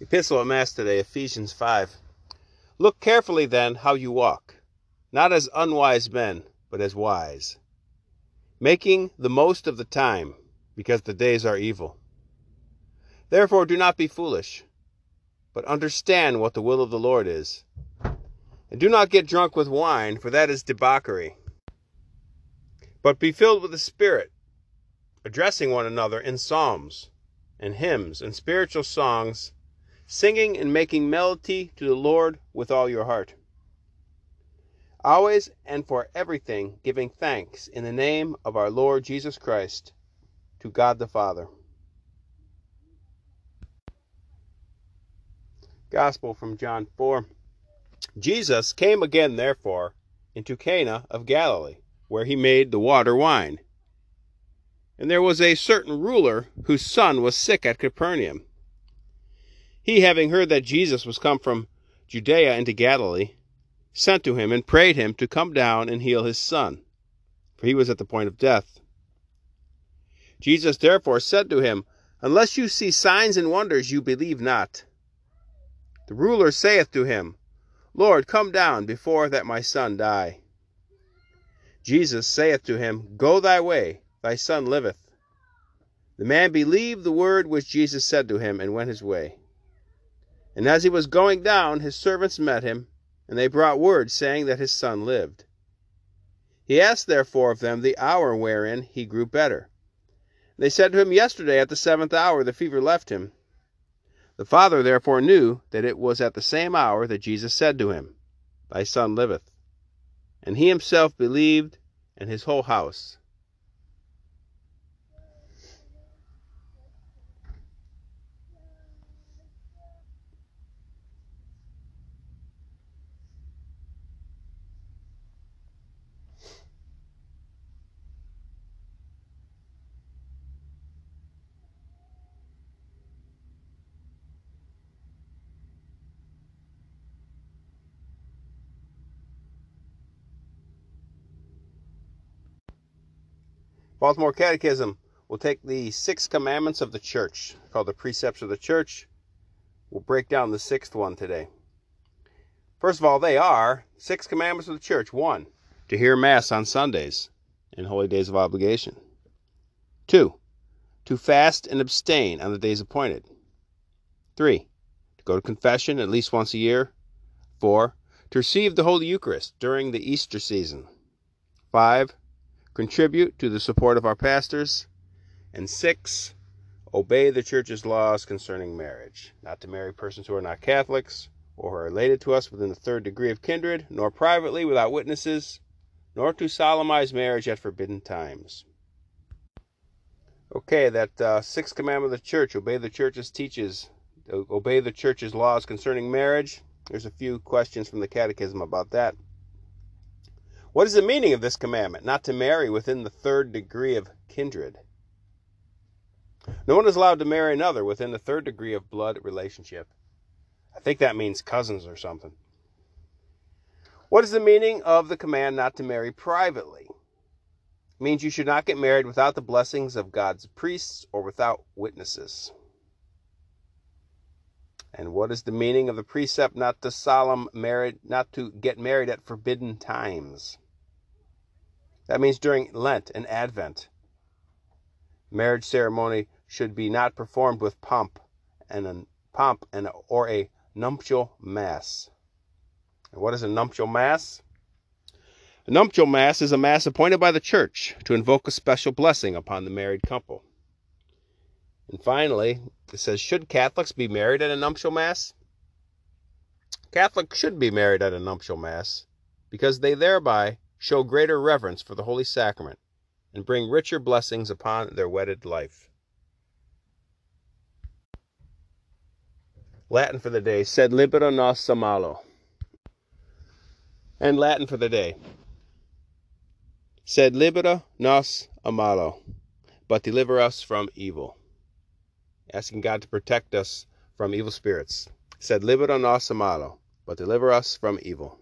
Epistle of Mass today, Ephesians 5. Look carefully then how you walk, not as unwise men, but as wise, making the most of the time, because the days are evil. Therefore do not be foolish, but understand what the will of the Lord is. And do not get drunk with wine, for that is debauchery, but be filled with the Spirit, addressing one another in psalms and hymns and spiritual songs singing and making melody to the Lord with all your heart. Always and for everything giving thanks in the name of our Lord Jesus Christ to God the Father. Gospel from John 4. Jesus came again, therefore, into Cana of Galilee, where he made the water wine. And there was a certain ruler whose son was sick at Capernaum he, having heard that Jesus was come from Judea into Galilee, sent to him and prayed him to come down and heal his son, for he was at the point of death. Jesus therefore said to him, Unless you see signs and wonders, you believe not. The ruler saith to him, Lord, come down before that my son die. Jesus saith to him, Go thy way, thy son liveth. The man believed the word which Jesus said to him, and went his way. And as he was going down, his servants met him, and they brought word, saying that his son lived. He asked therefore of them the hour wherein he grew better. They said to him, Yesterday at the seventh hour the fever left him. The father therefore knew that it was at the same hour that Jesus said to him, Thy son liveth. And he himself believed, and his whole house. Baltimore Catechism will take the six commandments of the church, called the precepts of the church. We'll break down the sixth one today. First of all, they are six commandments of the church. One, to hear Mass on Sundays and holy days of obligation. Two, to fast and abstain on the days appointed. Three, to go to confession at least once a year. Four, to receive the Holy Eucharist during the Easter season. Five, contribute to the support of our pastors. And six, obey the church's laws concerning marriage, not to marry persons who are not Catholics or are related to us within the third degree of kindred, nor privately without witnesses, nor to solemnize marriage at forbidden times. Okay, that uh, sixth commandment of the church, obey the church's teaches, obey the church's laws concerning marriage. There's a few questions from the catechism about that. What is the meaning of this commandment? Not to marry within the third degree of kindred. No one is allowed to marry another within the third degree of blood relationship. I think that means cousins or something. What is the meaning of the command not to marry privately? It means you should not get married without the blessings of God's priests or without witnesses. And what is the meaning of the precept not to solemn married not to get married at forbidden times? That means during Lent and Advent. Marriage ceremony should be not performed with pomp and a pomp and a, or a nuptial mass. And what is a nuptial mass? A nuptial mass is a mass appointed by the church to invoke a special blessing upon the married couple. And finally, it says, should Catholics be married at a nuptial mass? Catholics should be married at a nuptial mass because they thereby show greater reverence for the Holy Sacrament, and bring richer blessings upon their wedded life. Latin for the day, sed libera nos a malo. And Latin for the day, sed libera nos a malo, but deliver us from evil. Asking God to protect us from evil spirits. Sed libera nos a malo, but deliver us from evil.